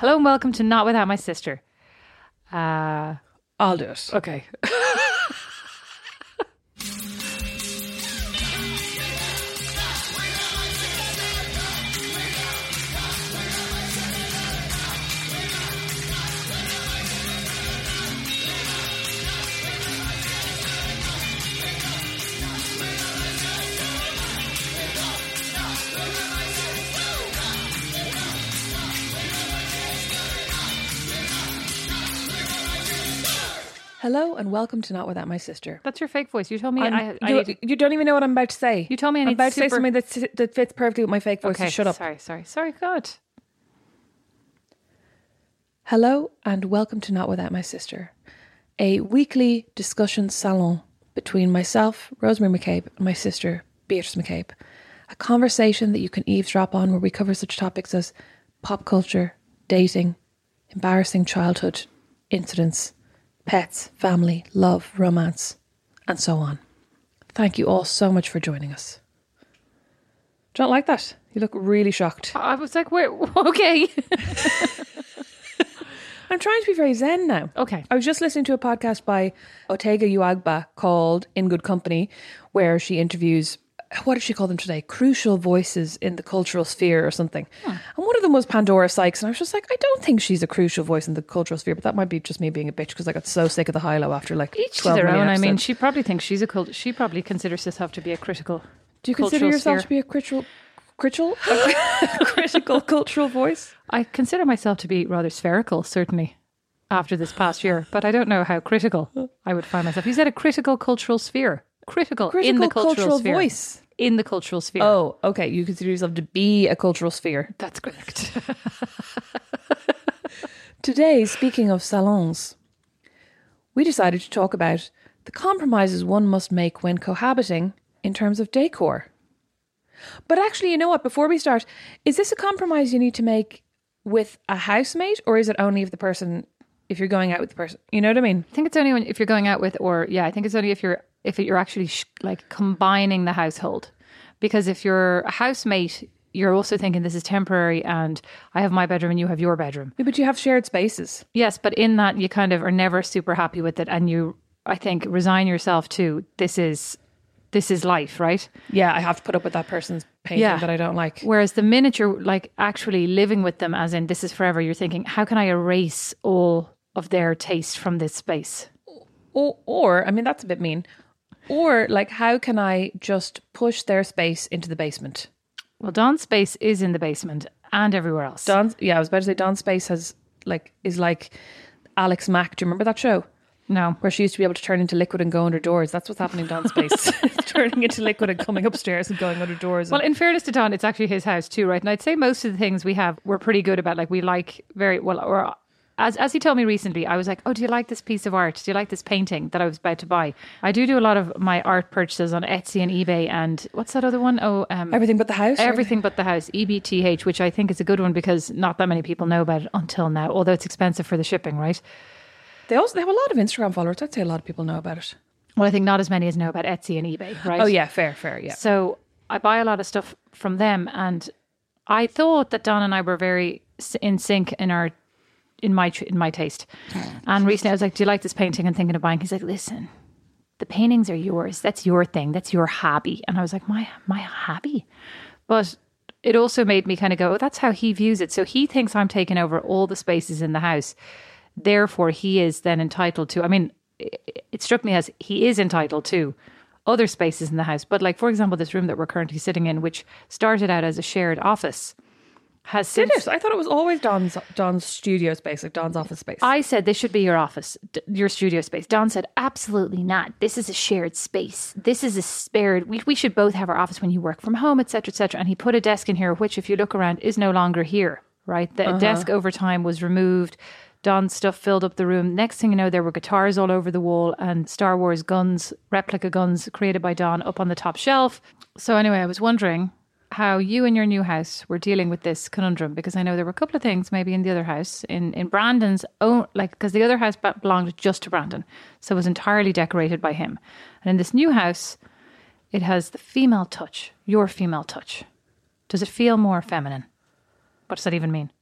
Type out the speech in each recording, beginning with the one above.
Hello and welcome to Not Without My Sister. Uh, I'll do it. okay. Hello and welcome to Not Without My Sister. That's your fake voice. You told me I'm- I, I you, need to- you don't even know what I'm about to say. You told me I I'm need about to say super- something that, that fits perfectly with my fake voice. so Okay, shut up. Sorry, sorry, sorry. God. Hello and welcome to Not Without My Sister, a weekly discussion salon between myself, Rosemary Mac Cabe, and my sister, Beatrice Mac Cabe. A conversation that you can eavesdrop on where we cover such topics as pop culture, dating, embarrassing childhood incidents, pets, family, love, romance, and so on. Thank you all so much for joining us. Do you not like that? You look really shocked. I was like, where? Okay. I'm trying to be very zen now. Okay. I was just listening to a podcast by Otegha Uwagba called In Good Company, where she interviews, what did she call them today? Crucial voices in the cultural sphere or something. And one of them was Pandora Sykes. And I was just like, I don't think she's a crucial voice in the cultural sphere, but that might be just me being a bitch because I got so sick of the high low after like Each to their own. I mean, she probably thinks she's a cult. She probably considers herself to be a critical. Do you consider yourself sphere. to be a critical, critical, critical cultural voice? I consider myself to be rather spherical, certainly, after this past year. But I don't know how critical I would find myself. You said a critical cultural sphere. Critical, Critical in the cultural, cultural sphere. voice. In the cultural sphere. Oh, okay. You consider yourself to be a cultural sphere. That's correct. Today, speaking of salons, we decided to talk about the compromises one must make when cohabiting in terms of decor. But actually, you know what? Before we start, is this a compromise you need to make with a housemate, or is it only if the person, if you're going out with the person? You know what I mean? I think it's only when if you're going out with, or yeah, I think it's only if you're if you're actually sh- like combining the household, because if you're a housemate, you're also thinking this is temporary, and I have my bedroom and you have your bedroom. Yeah, but you have shared spaces. Yes, but in that you kind of are never super happy with it, and you, I think, resign yourself to this is this is life, right? Yeah, I have to put up with that person's painting Yeah. that I don't like. Whereas the minute you're like actually living with them, as in this is forever, you're thinking, how can I erase all of their taste from this space? Or, or I mean, that's a bit mean. Or like, how can I just push their space into the basement? Well, Don's space is in the basement and everywhere else. Don's yeah, I was about to say Don's Space has like is like Alex Mack. Do you remember that show no, where she used to be able to turn into liquid and go under doors? That's what's happening in Don Space, turning into liquid and coming upstairs and going under doors. Well, in fairness to Don, it's actually his house too, right? And I'd say most of the things we have, we're pretty good about. Like we like very well, or as as he told me recently, I was like, "Oh, do you like this piece of art? Do you like this painting that I was about to buy?" I do do a lot of my art purchases on Etsy and eBay, and what's that other one? Oh, um, everything but the house. Everything but the house, EBTH, which I think is a good one because not that many people know about it until now, although it's expensive for the shipping, right? They also they have a lot of Instagram followers. I'd say a lot of people know about it. Well, I think not as many as know about Etsy and eBay, right? Oh yeah, fair, fair, yeah. So I buy a lot of stuff from them, and I thought that Don and I were very in sync in our in my in my taste. And recently, I was like, "Do you like this painting?" And thinking of buying. He's like, "Listen, the paintings are yours. That's your thing. That's your hobby." And I was like, "My my hobby," but it also made me kind of go, oh, "That's how he views it." So he thinks I'm taking over all the spaces in the house. Therefore, he is then entitled to. I mean, it, it struck me as he is entitled to other spaces in the house. But like, for example, this room that we're currently sitting in, which started out as a shared office, has Did since. it? I thought it was always Don's Don's studio space, like Don's office space. I said this should be your office, d- your studio space. Don said, absolutely not. This is a shared space. This is a spared. We, we should both have our office when you work from home, etc., etc. And he put a desk in here, which, if you look around, is no longer here. Right, the uh-huh. desk over time was removed. Don's stuff filled up the room. Next thing you know, there were guitars all over the wall and Star Wars guns, replica guns created by Don, up on the top shelf. So anyway, I was wondering how you and your new house were dealing with this conundrum because I know there were a couple of things maybe in the other house in in Brandon's own like because the other house belonged just to Brandon so it was entirely decorated by him. And in this new house it has the female touch your female touch. Does it feel more feminine? What does that even mean?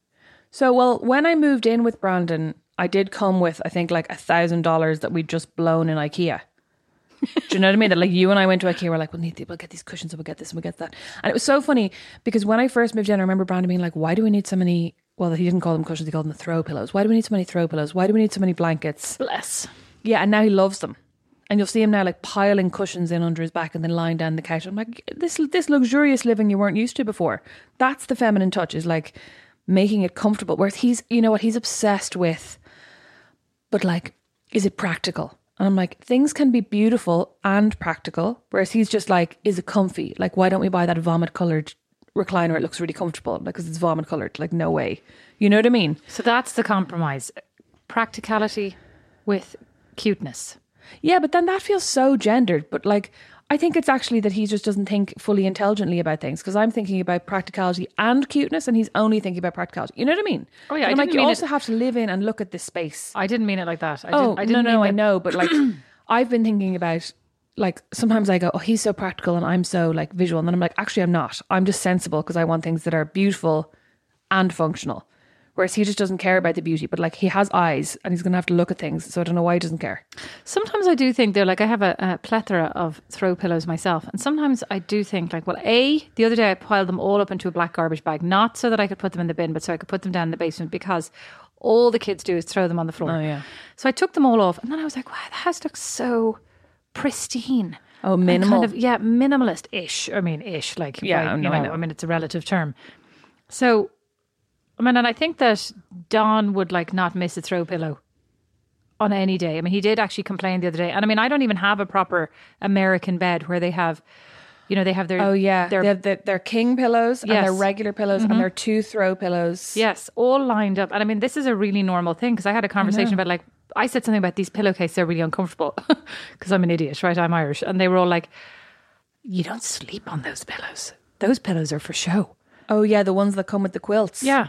So, well, when I moved in with Brandon, I did come with, I think, like a thousand dollars that we'd just blown in IKEA. Do you know what I mean? That like you and I went to IKEA, we're like, we'll need, to, we'll get these cushions, and we'll get this, and we'll get that. And it was so funny because when I first moved in, I remember Brandon being like, why do we need so many? Well, he didn't call them cushions; he called them throw pillows. Why do we need so many throw pillows? Why do we need so many blankets? Bless. Yeah, and now he loves them. And you'll see him now like piling cushions in under his back and then lying down the couch. I'm like, this this luxurious living you weren't used to before. That's the feminine touch is like making it comfortable. Whereas he's, you know what, he's obsessed with, but like, is it practical? And I'm like, things can be beautiful and practical. Whereas he's just like, is it comfy? Like, why don't we buy that vomit colored recliner? It looks really comfortable. Like, because it's vomit colored. Like, no way. You know what I mean? So that's the compromise. Practicality with cuteness. Yeah, but then that feels so gendered. But like, I think it's actually that he just doesn't think fully intelligently about things because I'm thinking about practicality and cuteness, and he's only thinking about practicality. You know what I mean? Oh, yeah, I I'm like you also it- have to live in and look at this space. I didn't mean it like that. I oh didn't, I didn't no, no, I know, but like I've been thinking about like sometimes I go, oh, he's so practical and I'm so like visual, and then I'm like, actually, I'm not. I'm just sensible because I want things that are beautiful and functional. Whereas he just doesn't care about the beauty, but like he has eyes and he's going to have to look at things. So I don't know why he doesn't care. Sometimes I do think they're like I have a, a plethora of throw pillows myself, and sometimes I do think like, well, a the other day I piled them all up into a black garbage bag, not so that I could put them in the bin, but so I could put them down in the basement because all the kids do is throw them on the floor. Oh, yeah. So I took them all off, and then I was like, wow, the house looks so pristine. Oh, minimal. Kind of, yeah, minimalist ish. I mean, ish. Like, Yeah, no, you know, I know. I mean, it's a relative term. So, I mean, and I think that Don would like not miss a throw pillow on any day. I mean, he did actually complain the other day. And I mean, I don't even have a proper American bed where they have, you know, they have their Oh yeah, their they're, they're, they're king pillows and Yes. Mm-hmm. regular pillows and they're two throw pillows. Yes, all lined up. And I mean, this is a really normal thing because I had a conversation about like, I said something about these pillowcases are really uncomfortable because I'm an idiot, right? I'm Irish. And they were all like, you don't sleep on those pillows. Those pillows are for show. Oh yeah, the ones that come with the quilts. Yeah.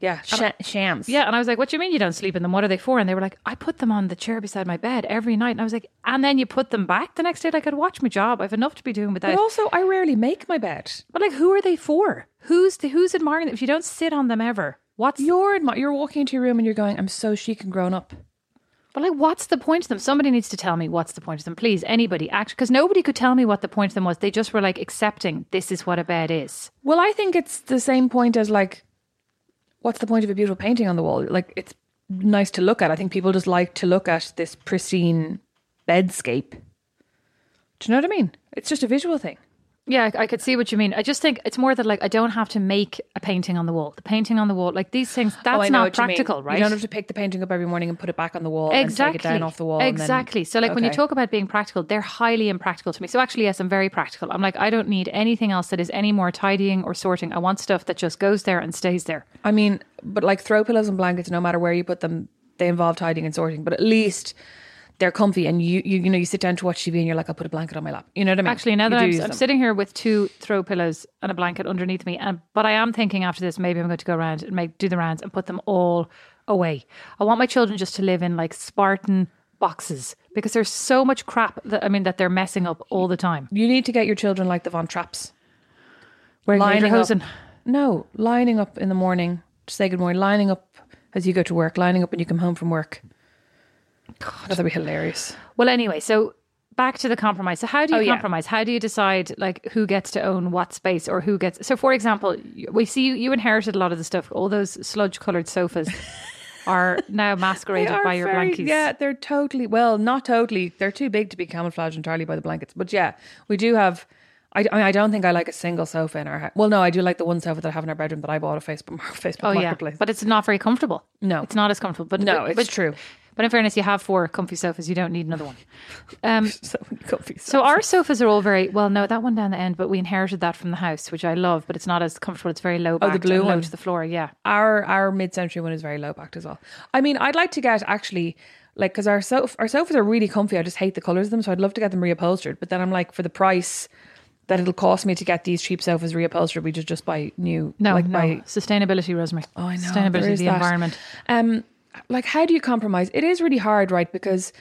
Yeah, Sh- shams. Yeah. And I was like, what do you mean you don't sleep in them? What are they for? And they were like, I put them on the chair beside my bed every night. And I was like, and then you put them back the next day? Like, I could watch my job. I've enough to be doing without. But also, I rarely make my bed. But like, who are they for? Who's the, who's admiring them? If you don't sit on them ever, what's You're admi- you're walking into your room and you're going, "I'm so chic and grown up." But like, what's the point of them? Somebody needs to tell me what's the point of them, please. Anybody, act because nobody could tell me what the point of them was. They just were like accepting this is what a bed is. Well, I think it's the same point as like, what's the point of a beautiful painting on the wall? Like, it's nice to look at. I think people just like to look at this pristine bedscape. Do you know what I mean? It's just a visual thing. Yeah, I, could see what you mean. I just think it's more that like I don't have to make a painting on the wall. The painting on the wall, like these things, oh, that's oh, not what you practical, right? You don't have to pick the painting up every morning and put it back on the wall exactly. and take it down off the wall. and then- Exactly. so, like when you talk about being practical, they're highly impractical to me. So, actually, yes, I'm very practical. I'm like, I don't need anything else that is any more tidying or sorting. I want stuff that just goes there and stays there. I mean, but like throw pillows and blankets, no matter where you put them, they involve tidying and sorting. But at least they're comfy, and you you you know you sit down to watch TV and you're like, I'll put a blanket on my lap. You know what I mean? Actually, now that I'm, I'm sitting here with two throw pillows and a blanket underneath me, and but I am thinking after this, maybe I'm going to go around and make do the rounds and put them all away. I want my children just to live in like Spartan boxes because there's so much crap that I mean that they're messing up all the time. you need to get your children like the Von Trapps, Wearing lining up. lederhosen. No, lining up in the morning to say good morning, lining up as you go to work, lining up when you come home from work. God, that'd be hilarious. Well, anyway, so back to the compromise. So, how do you Oh, yeah. compromise? How do you decide like who gets to own what space or who gets? So, for example, we see you, you inherited a lot of the stuff. All those sludge colored sofas are now masqueraded are by your very- blankies. Yeah, they're totally well, not totally. They're too big to be camouflaged entirely by the blankets. But yeah, we do have. I, I, mean, I don't think I like a single sofa in our house. Well, no, I do like the one sofa that I have in our bedroom that I bought at Facebook Facebook Oh yeah, but it's not very comfortable. No. it's not as comfortable. But No, but, it's but- true. But in fairness, you have four comfy sofas. You don't need another one. Um, so comfy. so our sofas are all very well. No, that one down the end, but we inherited that from the house, which I love. But it's not as comfortable. It's very low. Oh, the blue one. to the floor. Yeah. our our mid century one is very low backed as well. I mean, I'd like to get actually like because our sof- our sofas are really comfy. I just hate the colors of them, so I'd love to get them reupholstered. But then I'm like, for the price that it'll cost me to get these cheap sofas reupholstered, we just just buy new. No, like no. buy Sustainability, Rosemary. Oh, I know. Sustainability, the that. environment. Um, like, how do you compromise? It is really hard, right? Because,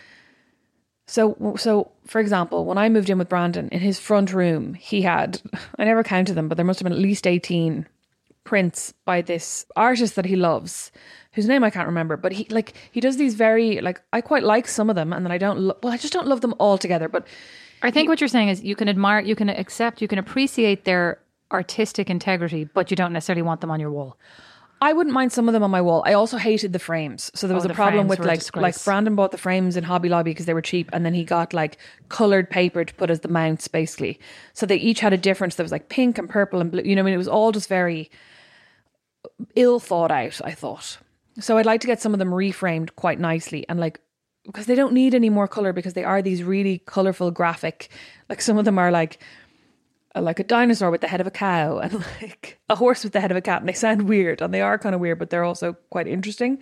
so, so for example, when I moved in with Brandon in his front room, he had, I never counted them, but there must have been at least 18 prints by this artist that he loves, whose name I can't remember, but he like he does these very like I quite like some of them, and then I don't. Lo- well, I just don't love them all together. But I think what you're saying is you can admire, you can accept, you can appreciate their artistic integrity, but you don't necessarily want them on your wall. I wouldn't mind some of them on my wall. I also hated the frames. So there was Oh, a the problem with like disgrace. like Brandon bought the frames in Hobby Lobby because they were cheap, and then he got like colored paper to put as the mounts, basically. So they each had a difference. There was like pink and purple and blue. You know, I mean, it was all just very ill thought out. I thought. So I'd like to get some of them reframed quite nicely and like because they don't need any more color because they are these really colorful graphic. Like some of them are like Uh, like a dinosaur with the head of a cow and like a horse with the head of a cat and they sound weird and they are kind of weird but they're also quite interesting.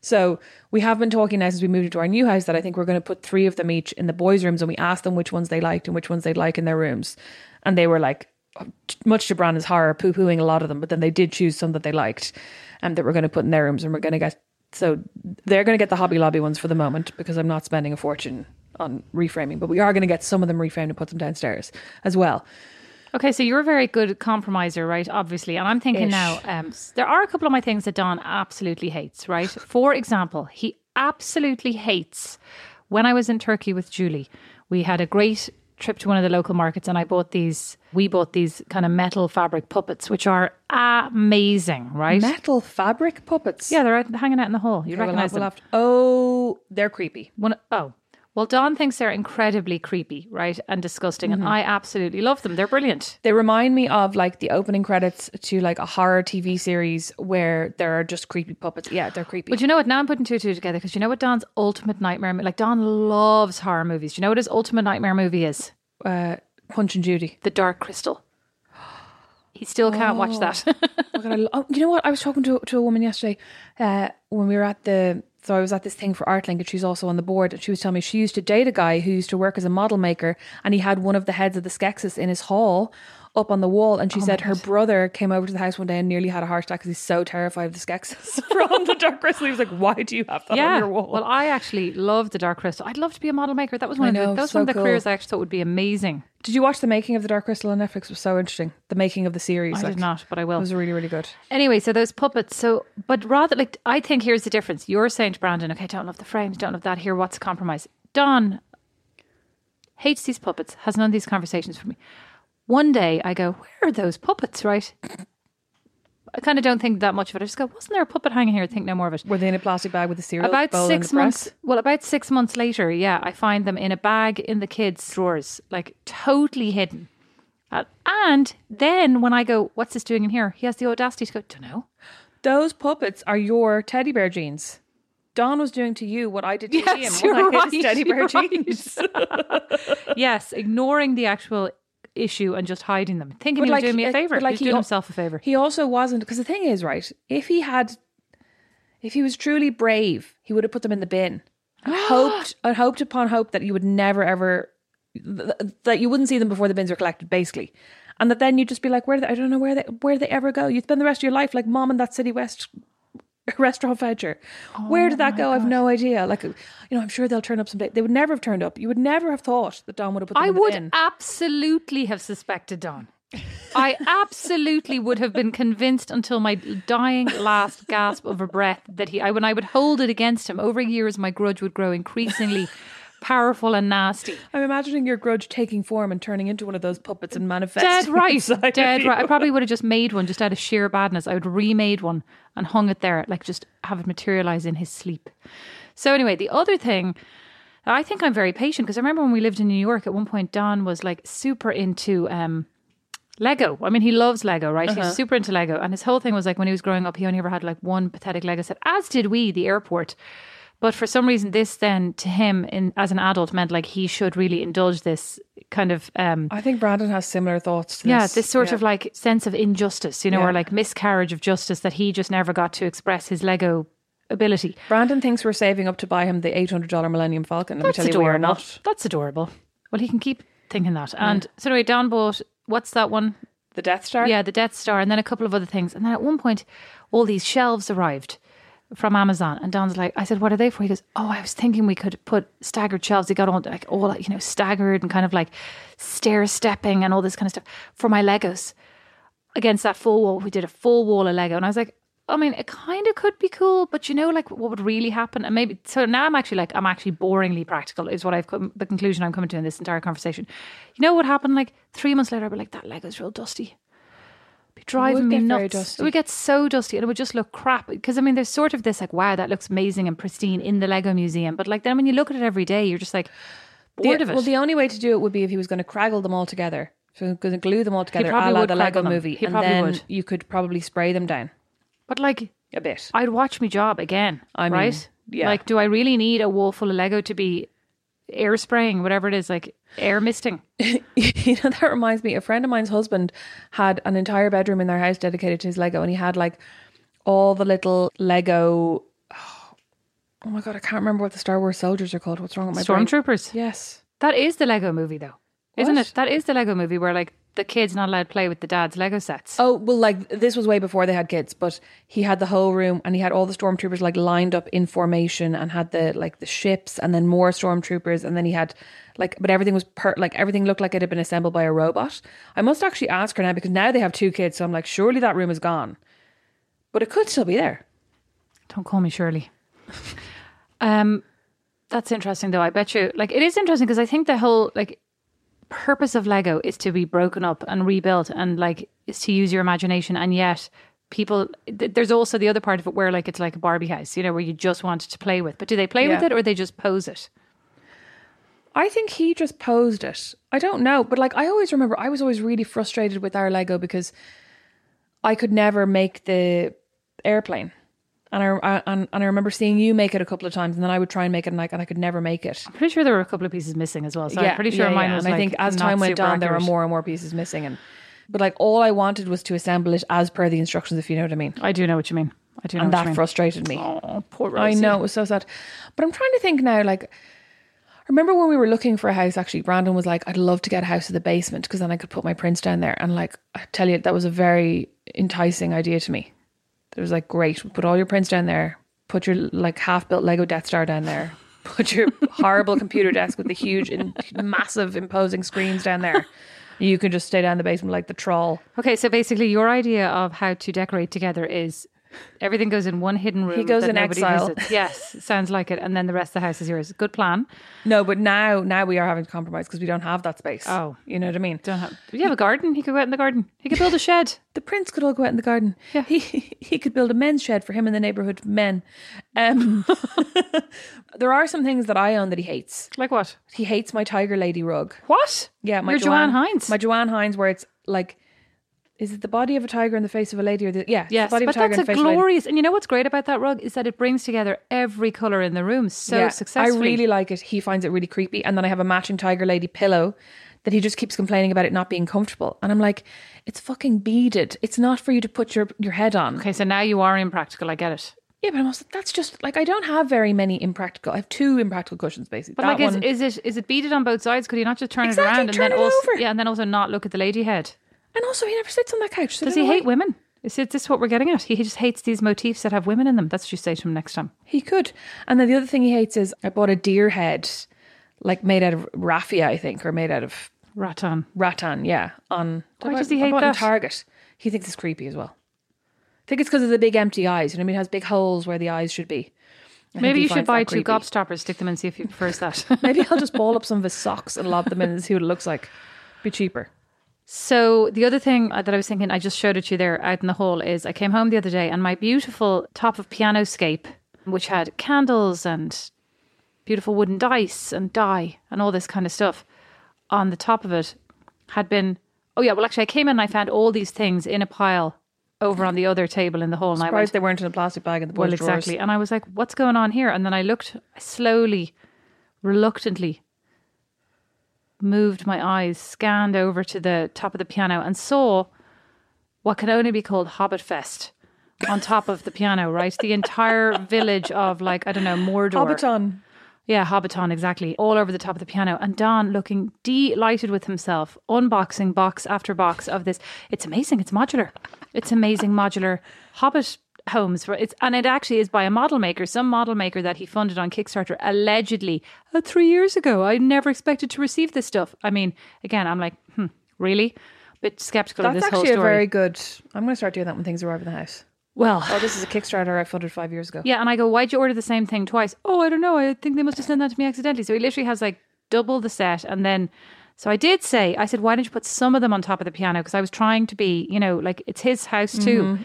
So we have been talking now since we moved into our new house that i think we're going to put three of them each in the boys rooms and we asked them which ones they liked and which ones they'd like in their rooms. And they were like much to brandon's horror poo-pooing a lot of them but then they did choose some that they liked and that we're going to put in their rooms and we're going to get so they're going to get the hobby lobby ones for the moment because i'm not spending a fortune on reframing but we are going to get some of them reframed and put them downstairs as well Okay, so you're a very good compromiser, right? Obviously. And I'm thinking Ish. now, um, there are a couple of my things that Don absolutely hates, right? For example, he absolutely hates when I was in Turkey with Julie, we had a great trip to one of the local markets and I bought these, we bought these kind of metal fabric puppets, which are amazing, right? metal fabric puppets yeah, they're out, hanging out in the hall. You Okay, we'll recognize have- we'll them. have to- oh, they're creepy. One, oh, well, Don thinks they're incredibly creepy, right? And disgusting. Mm-hmm. And I absolutely love them. They're brilliant. They remind me of like the opening credits to like a horror TV series where there are just creepy puppets. Yeah, they're creepy. But you know what? Now I'm putting two and two together because you know what Don's ultimate nightmare, like Don loves horror movies. Do you know what his ultimate nightmare movie is? uh, Punch and Judy. The Dark Crystal. He still can't watch that. Oh, God, lo- oh, you know what? I was talking to to a woman yesterday uh, when we were at the. So I was at this thing for Artlink, and she's also on the board. And she was telling me she used to date a guy who used to work as a model maker, and he had one of the heads of the Skeksis in his hall up on the wall. And she oh said her brother came over to the house one day and nearly had a heart attack because he's so terrified of the Skeksis from the Dark Crystal. He was like, "Why do you have that on your wall?" Well, I actually love the Dark Crystal. I'd love to be a model maker. That was one I of know, the, that was so one of the cool. careers I actually thought would be amazing. Did you watch the making of the Dark Crystal on Netflix? It was so interesting. The making of the series. I like, did not, but I will. It was really, really good. Anyway, so those puppets. So, but rather, like, I think here's the difference. You're saying to Brandon, okay, don't love the frames, don't love that. Here, what's the compromise? Don hates these puppets, has none of these conversations for me. One day I go, where are those puppets, right? I kind of don't think that much of it. I just go, wasn't there a puppet hanging here? Think no more of it. Were they in a plastic bag with a cereal About bowl six months, well, about six months later, yeah, I find them in a bag in the kids' drawers, like totally hidden. Uh, and then when I go, what's this doing in here? He has the audacity to go, don't know. Those puppets are your teddy bear jeans. Don was doing to you what I did to Yes, him when I hid his teddy bear right. jeans. yes, ignoring the actual issue and just hiding them, thinking But he like, was doing me a uh, favor. like he doing al- himself a favor. He also wasn't because the thing is, right? If he had, if he was truly brave, he would have put them in the bin. And hoped and hoped upon hope that you would never ever th- that you wouldn't see them before the bins were collected, basically, and that then you'd just be like, where? They, I don't know where they where they ever go. You'd spend the rest of your life like mom and that City West restaurant voucher. where oh did that go? I've no idea. Like, you know, I'm sure they'll turn up someday. They would never have turned up. You would never have thought that Don would have put them I in would bin. absolutely have suspected Don. I absolutely would have been convinced until my dying last gasp of a breath that he. I when I would hold it against him over years, my grudge would grow increasingly powerful and nasty. I'm imagining your grudge taking form and turning into one of those puppets and manifesting. Dead right, dead right. I probably would have just made one just out of sheer badness. I would remade one and hung it there, like just have it materialize in his sleep. So anyway, the other thing, I think I'm very patient because I remember when we lived in New York at one point, Don was like super into um, Lego. I mean, he loves Lego, right? He's super into Lego, and his whole thing was like when he was growing up, he only ever had like one pathetic Lego set, as did we, the airport. But for some reason, this then to him, in as an adult, meant like he should really indulge this kind of um, I think Brandon has similar thoughts to yeah, this. this sort Yeah. of like sense of injustice, you know, Yeah. or like miscarriage of justice that he just never got to express his Lego ability. Brandon thinks we're saving up to buy him the $800 Millennium Falcon. Let me That's tell you, adorable. we are not. That's adorable. Well, he can keep thinking that. And so anyway, Don bought what's that one? The Death Star? Yeah, the Death Star, and then a couple of other things. And then at one point, all these shelves arrived from Amazon, and Don's like, "I said, what are they for?" He goes, "Oh, I was thinking we could put staggered shelves. They got all like all you know staggered and kind of like stair stepping and all this kind of stuff for my Legos." against that full wall. We did a full wall of Lego, and I was like, I mean, it kind of could be cool, but you know, like what would really happen? And maybe so now I'm actually like I'm actually boringly practical is what I've come the conclusion I'm coming to in this entire conversation. You know what happened? Like three months later, I'd be like, that Lego's real dusty. Driving me nuts. It would get so dusty, and it would just look crap. Because I mean, there's sort of this like, wow, that looks amazing and pristine in the Lego museum, but like then when you look at it every day, you're just like bored the, of it. Well, the only way to do it would be if he was going to craggle them all together. So he was going to glue them all together, a la the Lego them. movie, He and then would. you could probably spray them down but like a bit. I'd watch me job again. I mean, right? yeah. Like, do I really need a wall full of Lego to be air spraying, whatever it is, like air misting? you know, that reminds me. A friend of mine's husband had an entire bedroom in their house dedicated to his Lego, and he had like all the little Lego. Oh my god, I can't remember what the Star Wars soldiers are called. What's wrong with my brain? Stormtroopers. Yes. That is the Lego movie, though, isn't What? it? That is the Lego movie where like the kids not allowed to play with the dad's Lego sets. Oh well, like this was way before they had kids, but he had the whole room, and he had all the stormtroopers like lined up in formation, and had the like the ships, and then more stormtroopers, and then he had like, but everything was per like everything looked like it had been assembled by a robot. I must actually ask her now because now they have two kids, so I'm like, surely that room is gone, but it could still be there. Don't call me Shirley. um, that's interesting, though. I bet you, like, it is interesting because I think the whole like purpose of Lego is to be broken up and rebuilt, and like is to use your imagination. And yet, people, th- there's also the other part of it where like it's like a Barbie house, you know, where you just want to play with. But do they play with it or they just pose it? I think he just posed it. I don't know, but like I always remember, I was always really frustrated with our Lego because I could never make the airplane. And I, I and, and I remember seeing you make it a couple of times, and then I would try and make it, and like, and I could never make it. I'm pretty sure there were a couple of pieces missing as well. So I'm pretty sure yeah, mine yeah. was. And like, I think as time went on, there were more and more pieces missing, and but like all I wanted was to assemble it as per the instructions, if you know what I mean. I do know what you mean. I do know And what you that frustrated me. oh, poor I know it was so sad, but I'm trying to think now. Like, I remember when we were looking for a house. Actually, Brandon was like, "I'd love to get a house in the basement because then I could put my prints down there." And like, I tell you, that was a very enticing idea to me. It was like, great, put all your prints down there. Put your like half-built Lego Death Star down there. Put your horrible computer desk with the huge, in, massive, imposing screens down there. You can just stay down the basement like the troll. Okay, so basically, your idea of how to decorate together is everything goes in one hidden room. He goes that in exile. Visits. Yes, sounds like it, and then the rest of the house is yours. Good plan. No, but now, now we are having to compromise because we don't have that space. Oh. you know what I mean. Don't have. Do you have a garden? He could go out in the garden. He could build a shed. the prints could all go out in the garden. Yeah. He he could build a men's shed for him and the neighborhood men. Um, there are some things that I own that he hates. Like what? He hates my tiger lady rug. What? Yeah, my Your Joanne Hynes. My Joanne Hynes, where it's like, is it the body of a tiger and the face of a lady, or the yeah, Yes, the body but of a tiger that's and a face of a lady. glorious. And you know what's great about that rug is that it brings together every color in the room so Yeah, successfully. I really like it. He finds it really creepy, and then I have a matching tiger lady pillow that he just keeps complaining about it not being comfortable, and I'm like, it's fucking beaded. It's not for you to put your your head on. Okay, so now you are impractical. I get it. Yeah, but I'm also that's just like I don't have very many impractical. I have two impractical cushions basically. But that like, is, one, is it is it beaded on both sides? Could you not just turn Exactly, it around and turn then it also over. yeah, and then also not look at the lady head? And also he never sits on that couch. So Does he hate why- women? Is this what we're getting at? He just hates these motifs that have women in them. That's what you say to him next time. He could. And then the other thing he hates is I bought a deer head, like made out of raffia, I think, or made out of Rattan. rattan. Yeah, on Why does he hate bought it in that? Target. He thinks it's creepy as well. I think it's because of the big empty eyes. You know what I mean? It has big holes where the eyes should be. I Maybe you should buy two creepy. gobstoppers, stick them in, see if he prefers that. Maybe I'll just ball up some of his socks and lob them in and see what it looks like. Be cheaper. So the other thing uh, that I was thinking, I just showed it to you there out in the hall, is I came home the other day and my beautiful top of piano scape, which had candles and beautiful wooden dice and dye and all this kind of stuff on the top of it had been. Oh yeah, well actually I came in and I found all these things in a pile over on the other table in the hall, and I went, Surprised they weren't in a plastic bag in the well, drawers. exactly. And I was like, what's going on here? And then I looked I slowly, reluctantly moved my eyes, scanned over to the top of the piano and saw what can only be called Hobbit Fest on top of the piano, right? The entire village of like, I don't know, Mordor. Hobbiton. Yeah, Hobbiton, exactly. All over the top of the piano. And Don looking delighted with himself, unboxing box after box of this. It's amazing. It's modular. It's amazing modular Hobbit homes. For, it's And it actually is by a model maker, some model maker that he funded on Kickstarter, allegedly uh, three years ago. I never expected to receive this stuff. I mean, again, I'm like, hmm, really? bit skeptical of That's this whole actually a very good. I'm going to start doing that when things arrive in the house. well, Oh, this is a Kickstarter I funded five years ago. yeah, and I go, why'd you order the same thing twice? Oh, I don't know. I think they must have sent that to me accidentally. So he literally has like double the set, and then. So I did say, I said, why don't you put some of them on top of the piano? Because I was trying to be, you know, like it's his house too,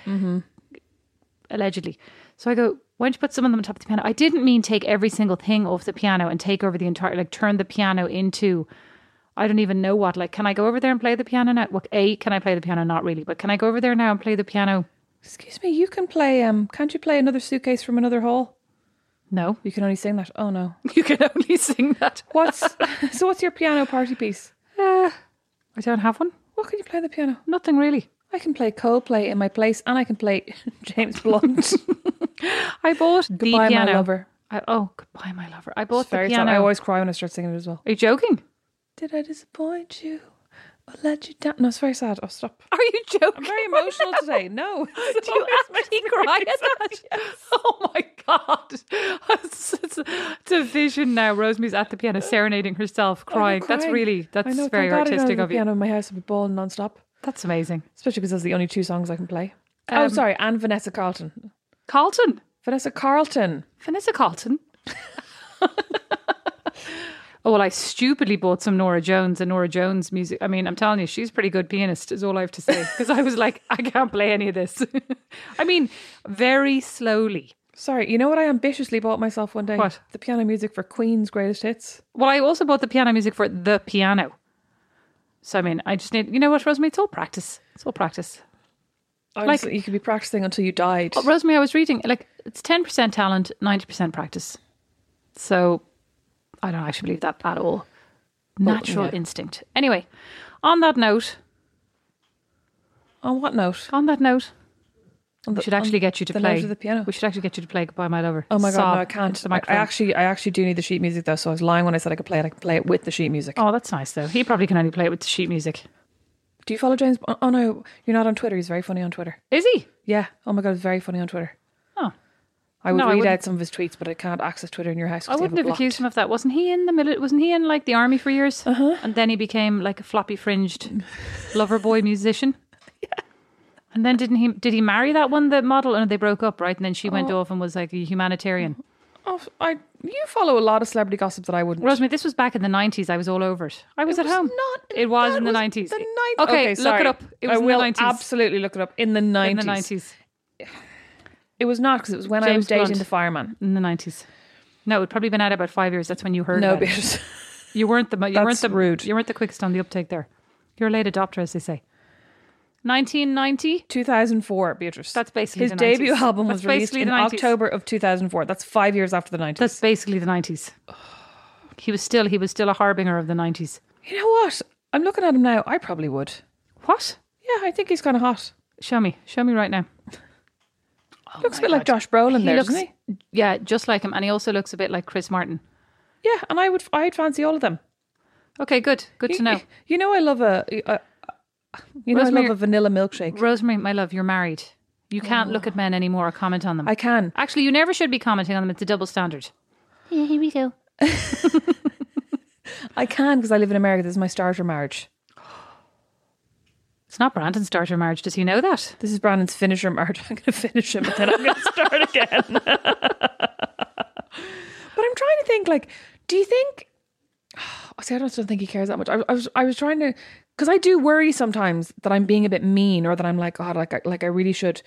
allegedly. So I go, why don't you put some of them on top of the piano? I didn't mean take every single thing off the piano and take over the entire, like turn the piano into, I don't even know what. Like, can I go over there and play the piano now? Well, A, can I play the piano? Not really, but can I go over there now and play the piano? Excuse me, you can play. Um, can't you play another suitcase from another hall? No, You can only sing that. Oh no. you can only sing that. What's so? What's your piano party piece? I don't have one. What can you play on the piano? Nothing really. I can play Coldplay in my place, and I can play James Blunt. I bought the Goodbye, piano. my lover. I, oh, goodbye, my lover. I bought the very sad. piano. I always cry when I start singing it as well. Are you joking? Did I disappoint you or let you down? No, it's very sad. Oh, stop. Are you joking? I'm very emotional today. No. Do you actually cry at that? Oh my god! It's, it's, a, it's a vision now. Rosemary's at the piano, serenading herself, I'm crying. That's really that's know, very thank God I don't artistic of you. piano in my house. I'll be bawling non-stop. That's amazing. Especially because those are the only two songs I can play. oh, Um, sorry. And Vanessa Carlton. Carlton, Vanessa Carlton. Vanessa Carlton. oh well, I stupidly bought some Norah Jones and Norah Jones music. I mean, I'm telling you, she's a pretty good pianist. Is all I have to say because I was like, I can't play any of this. I mean, very slowly. Sorry, you know what I ambitiously bought myself one day? What? The piano music for Queen's Greatest Hits. Well, I also bought the piano music for the piano. So I mean, I just need, you know what, Rosemary? It's all practice. It's all practice. Like- you could be practicing until you died. Oh, Rosemary, I was reading like it's ten percent talent, ninety percent practice. So I don't actually believe that at all. Natural yeah. instinct. Anyway, on that note, On what note? on that note, we the- should actually get you to the play. of the piano. We should actually get you to play "Goodbye, My Lover." Oh my god, Sob no, I can't. I, I actually, I actually do need the sheet music though. So I was lying when I said I could play it. I could play it with the sheet music. Oh, that's nice though. He probably can only play it with the sheet music. Do you follow James? Oh, no, you're not on Twitter. He's very funny on Twitter. Is he? Yeah. Oh my god, he's very funny on Twitter. Oh, I would No, read wouldn't- out some of his tweets, but I can't access Twitter in your house. I wouldn't have accused him of that. Wasn't he in the middle? Wasn't he in like the army for years? Uh-huh. And then he became like a floppy fringed lover boy musician. And then didn't he? Did he marry that one, the model, and they broke up, right? And then she went oh. off and was like a humanitarian. Oh, I you follow a lot of celebrity gossip that I wouldn't. Rosemary, this was back in the nineties. I was all over it. I was It at was home. not- It was in the nineties. The ni- Okay, look it up. It was I in will the nineties. absolutely look it up. In the nineties. In nineties. the nineties. It was not because it was when I was dating Blunt. the fireman. In the nineties. No, it'd probably been out about five years. That's when you heard No, about it. You weren't the you weren't the rude. You weren't the quickest on the uptake there. You're a late adopter, as they say. 1990. 2004, Beatrice. That's basically his the debut album That's was released basically in the 90s. October of 2004. That's five years after the 90s. That's basically the 90s. He was still he was still a harbinger of the 90s. you know what? I'm looking at him now. I probably would. What? Yeah, I think he's kind of hot. Show me. Show me right now. looks a bit like Josh Brolin He there, looks doesn't he? yeah, just like him, and he also looks a bit like Chris Martin. Yeah, and I would. I'd fancy all of them. Okay, good, good to know. You know, I love a. a you know, I Rosemary- love a vanilla milkshake. Rosemary, my love, you're married. You can't look at oh. men anymore or comment on them. I can. Actually, you never should be commenting on them. It's a double standard. Yeah, here we go. I can because I live in America. This is my starter marriage. It's not Brandon's starter marriage. Does he know that? This is Brandon's finisher marriage. I'm going to finish him, and then I'm going to start again. but I'm trying to think. Like, do you think? I See, I don't think he cares that much. I, I was, I was trying to, because I do worry sometimes that I'm being a bit mean, or that I'm like, God, like, I, like I really should,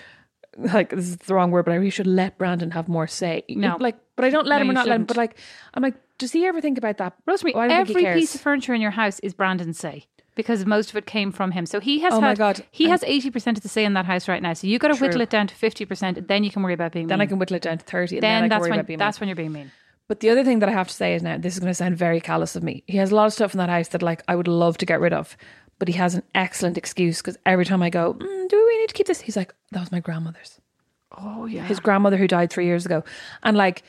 like this is the wrong word, but I really should let Brandon have more say. No. like, but I don't let No, him or not let him. But like, I'm like, does he ever think about that? Rosemary, Oh, I don't he every piece of furniture in your house is Brandon's say because most of it came from him. So he has Oh my God. he has 80% of the say in that house right now. So you got to whittle it down to 50%. Then you can worry about being Then mean. I can whittle it down to thirty, and then then, I can that's worry when about being that's mean. when you're being mean. But the other thing that I have to say is now this is going to sound very callous of me. He has a lot of stuff in that house that like I would love to get rid of, but he has an excellent excuse because every time I go, mm, do we need to keep this? He's like, that was my grandmother's. Oh yeah. His grandmother who died three years ago, and like,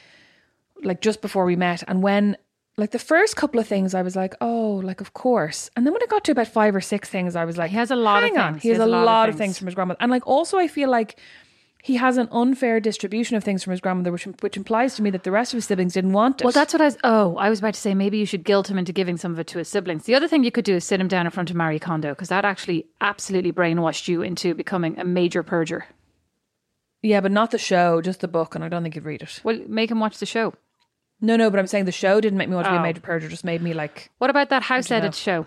like just before we met, and when like the first couple of things, I was like, oh, like of course, and then when it got to about five or six things, I was like, He has a lot of hang on, things. he has, a lot, of, things. things from his grandmother, and like also I feel like he has an unfair distribution of things from his grandmother, which which implies to me that the rest of his siblings didn't want it. Well, that's what I was. Oh, I was about to say maybe you should guilt him into giving some of it to his siblings. The other thing you could do is sit him down in front of Marie Kondo because that actually absolutely brainwashed you into becoming a major purger. yeah, but not the show, just the book, and I don't think you'd read it. Well, make him watch the show. No, no, but I'm saying the show didn't make me want to be Oh. a major purger. Just made me like What about that house edit show?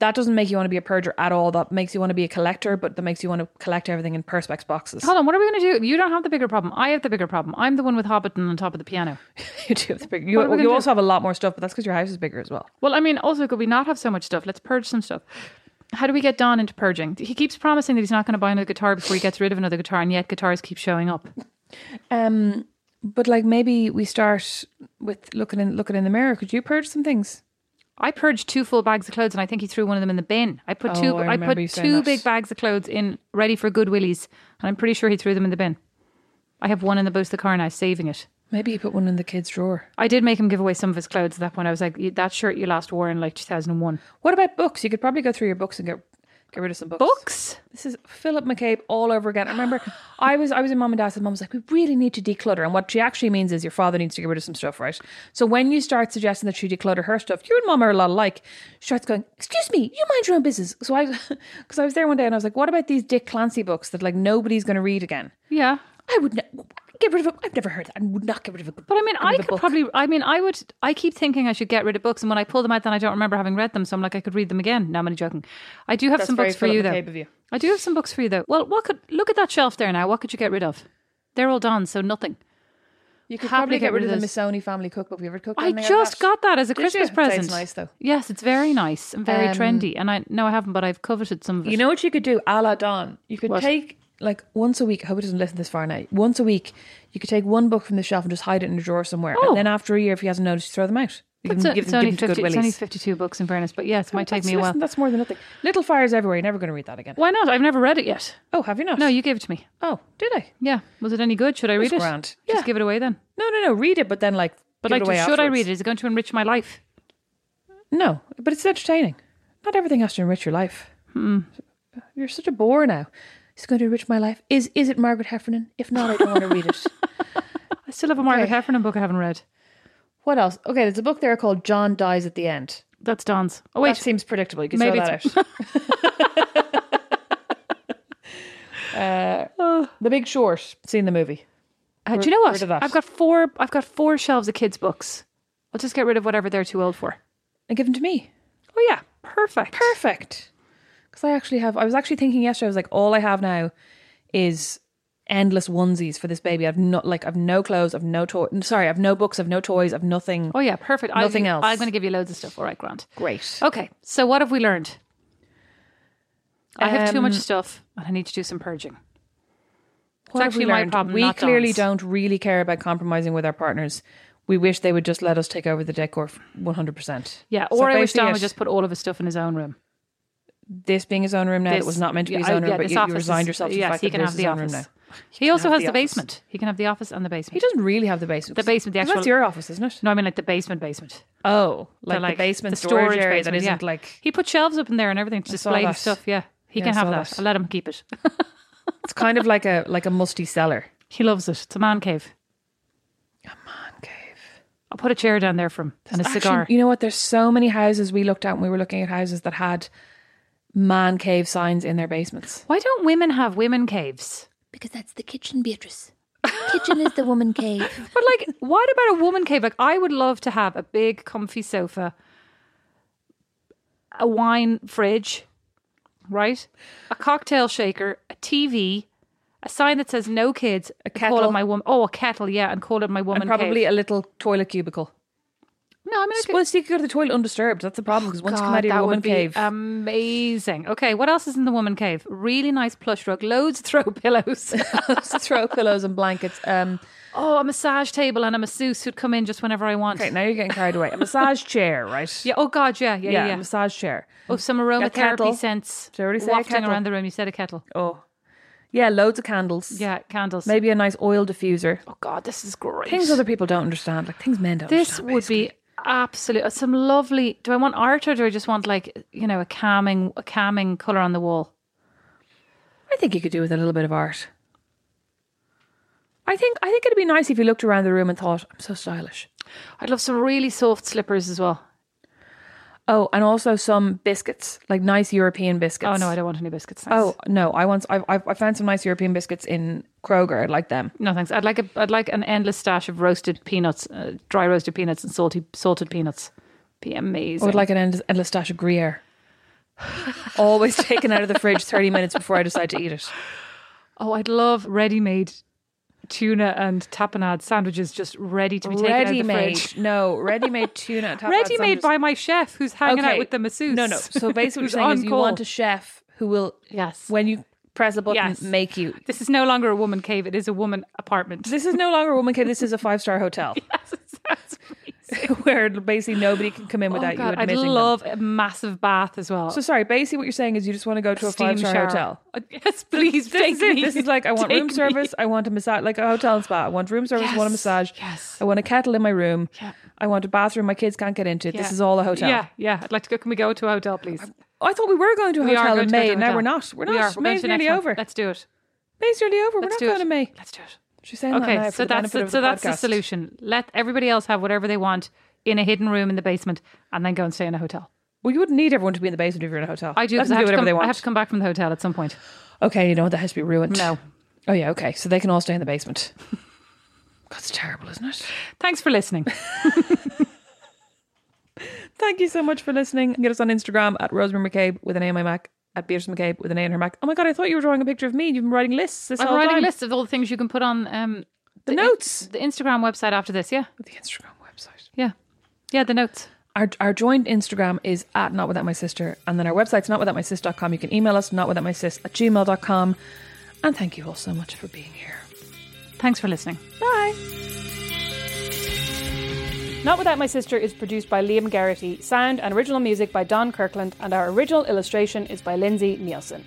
That doesn't make you want to be a purger at all. That makes you want to be a collector, but that makes you want to collect everything in perspex boxes. Hold on, what are we going to do? You don't have the bigger problem. I have the bigger problem. I'm the one with Hobbiton on top of the piano. you do have the big. You, What are we you gonna also have a lot more stuff, but that's because your house is bigger as well. Well, I mean, also, could we not have so much stuff? Let's purge some stuff. How do we get Don into purging? He keeps promising that he's not going to buy another guitar before he gets rid of another guitar, and yet guitars keep showing up. Um, but like maybe we start with looking in looking in the mirror. Could you purge some things? I purged two full bags of clothes, and I think he threw one of them in the bin. I put Oh, two. I I, put two that. big bags of clothes in, ready for good willies, and I'm pretty sure he threw them in the bin. I have one in the boot of the car now, saving it. Maybe he put one in the kids' drawer. I did make him give away some of his clothes at that point. I was like, that shirt you last wore in like 2001. What about books? You could probably go through your books and get get rid of some books. Books? This is Philip Mac Cabe all over again. I remember I was I was in mum and dad's and mum was like, we really need to declutter. And what she actually means is your father needs to get rid of some stuff, right? So when you start suggesting that she declutter her stuff, you and mom are a lot alike. She starts going, Excuse me, you mind your own business. So I because I was there one day and I was like, What about these Dick Clancy books that like nobody's gonna read again? Yeah. I would get rid of it. I've never heard that. I would not get rid of it. But I mean, I could probably. I mean, I would. I keep thinking I should get rid of books, and when I pull them out, then I don't remember having read them. So I'm like, I could read them again. No, I'm only joking. I do have That's some books for you, though. Mac Cabe of you. I do have some books for you, though. Well, what could look at that shelf there now? What could you get rid of? They're all done, so nothing. You could happily probably get, get rid rid of of the this. Missoni family cookbook. Have you ever cooked I anything out of just that? got that as a Did Christmas you? present. It's nice though. Yes, it's very nice and very Um, trendy. And I no, I haven't, but I've coveted some of it. You know what you could do, a la Don? You could What? take like once a week. I hope it doesn't listen this far now. Once a week, you could take one book from the shelf and just hide it in a drawer somewhere. Oh. And then after a year, if he hasn't noticed, you throw them out. You it's, can a- give it's them, only give them 50, good it's only 52 books in fairness, but yes, it might take me a while. listen, That's more than nothing. Little Fires Everywhere. You're never going to read that again. Why not? I've never read it yet. Oh, have you not? No, you gave it to me. Oh, did I? Yeah. Was it any good? Should I read it? grand. Just Yeah. give it away then. No, no, no. Read it, but then like. But give like, it away should I read it? Is it going to enrich my life? No, but it's entertaining. Not everything has to enrich your life. Hmm. You're such a bore now. It's going to enrich my life. Is is it Margaret Heffernan? If not, I don't want to read it. I still have a Margaret Okay. Heffernan book I haven't read. What else? Okay, there's a book there called John Dies at the End. That's Don's. Oh Wait, that seems predictable. You can Maybe throw that out. uh, the Big Short. Seen the movie? Uh, do you know what? I've got four. I've got four shelves of kids' books. I'll just get rid of whatever they're too old for. And give them to me. Oh yeah, perfect. Perfect. Because I actually have. I was actually thinking yesterday. I was like, all I have now is endless onesies for this baby. I've not like I've no clothes. I've no toy. Sorry, I've no books. I've no toys. I've nothing. Oh yeah, perfect. Nothing I'll, else. I'm going to give you loads of stuff. All right, Grant. Great. Okay, so what have we learned? I have too much Um, stuff, and I need to do some purging. What have actually my problem, We clearly don't really care about compromising with our partners. We wish they would just let us take over the decor one hundred percent. Yeah, So or I wish Don would just put all of his stuff in his own room. This being his own room now, This- it was not meant to be yeah, his I- own room, yeah, but this you, you resigned is- yourself to the fact he that can this have the his own room now. He also has the the, basement. He can have the office and the basement. He doesn't really have the basement. The basement, the actual. That's your office, isn't it? no, I mean like the basement, basement. Oh, like, The, the basement the storage, area basement, that isn't yeah. like. He put shelves up in there and everything to saw display that. stuff. Yeah, he Yeah, can have that. that. I'll let him keep it. It's kind of like a like a musty cellar. he loves it. It's a man cave. A man cave. I'll put a chair down there for him and a Actually, cigar. you know what? There's so many houses we looked at when we were looking at houses that had man cave signs in their basements. Why don't women have women caves? Because that's the kitchen, Beatrice. kitchen is the woman cave. But like, what about a woman cave? Like, I would love to have a big, comfy sofa, a wine fridge, right? A cocktail shaker, a TV, a sign that says "No kids." A Call kettle. it my woman. Oh, a kettle, yeah, and call it my woman. and probably cave. a little toilet cubicle. No. I mean, could- Well, so you could go to the toilet undisturbed. That's the problem because once you come God, out of your woman would be cave, amazing. Okay, what else is in the woman cave? Really nice plush rug, loads of throw pillows. throw pillows and blankets. Um, oh, a massage table and a masseuse who'd come in just whenever I want. okay, now you're getting carried away. A massage chair, right? Yeah. Oh God. Yeah. Yeah. Yeah. a yeah. massage chair. Oh, some aromatherapy scents. Did I already say a kettle? around the room. You said a kettle. Oh, yeah, loads of candles. Yeah, candles. maybe a nice oil diffuser. Oh God, this is great. Things other people don't understand, like things men don't. this would be absolute some lovely. Do I want art or do I just want like you know a calming a calming color on the wall? I think you could do with a little bit of art. I think I think it'd be nice if you looked around the room and thought, I'm so stylish. I'd love some really soft slippers as well. Oh, and also some biscuits, like nice European biscuits. Oh no, I don't want any biscuits. Thanks. Oh no, I want. I've, I've I found some nice European biscuits in Kroger. I'd like them. no, thanks. I'd like a, I'd like an endless stash of roasted peanuts, uh, dry roasted peanuts, and salty salted peanuts. Be amazing. I would like an endless, endless stash of Gruyere. Always taken out of the fridge thirty minutes before I decide to eat it. Oh, I'd love ready-made tuna and tapenade sandwiches, just ready to be taken Ready out of the made, fridge. no, ready made tuna. tapenade Ready made by my chef, who's hanging out with the masseuse. No, no. So basically, what who's you're saying is you call. want a chef who will, yes. when you press a button, Yes. make you. this is no longer a woman cave; it is a woman apartment. This is no longer a woman cave. This is a five star hotel Yes, it sounds. where basically nobody can come in Oh without God, you I'd admitting them. love a massive bath as well. So sorry. Basically, what you're saying is you just want to go to a Steam five star hotel. Yes, please This is me. This is like I want room me. service. I want a massage, like a hotel and spa. I want room service. I want a massage. yes. I want a kettle in my room. Yeah. I want a bathroom my kids can't get into. This Yeah. is all a hotel. Yeah, yeah. I'd like to go. Can we go to a hotel, please? Oh, I thought we were going to a we hotel in May. a Now we're not. We're not. We are. We're May's to nearly one. over. Let's do it. May's nearly over. Let's we're not going to May. Let's do it. She's saying that now Okay, so the that's the, so the that's the solution. Let everybody else have whatever they want in a hidden room in the basement, and then go and stay in a hotel. Well, you wouldn't need everyone to be in the basement if you're in a hotel. I do Let them I have, do to whatever come, they want. I have to come back from the hotel at some point. Okay, you know what? That has to be ruined. No. Oh yeah. Okay, so they can all stay in the basement. That's terrible, isn't it? Thanks for listening. Thank you so much for listening. Get us on Instagram at Rosemary Mac Cabe with an A on my Mac, at Beatrice Mac Cabe with an A in her Mac. Oh my god, I thought you were drawing a picture of me. You've been writing lists this I'm whole writing time. lists of all the things you can put on um, The notes. the Instagram website after this. Yeah, The Instagram website. yeah, yeah. The notes. Our, our joint Instagram is at not without my sister, and then our website's not without my sis.com. You can email us not without my sis at gmail.com. And thank you all so much for being here. Thanks for listening. Bye. Not Without My Sister is produced by Liam Geraghty, sound and original music by Don Kirkland, and our original illustration is by Lindsay Neilson.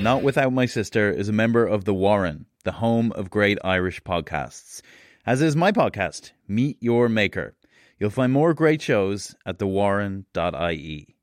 Not Without My Sister is a member of The Warren, the home of great Irish podcasts. As is my podcast, Meet Your Maker. You'll find more great shows at thewarren.ie.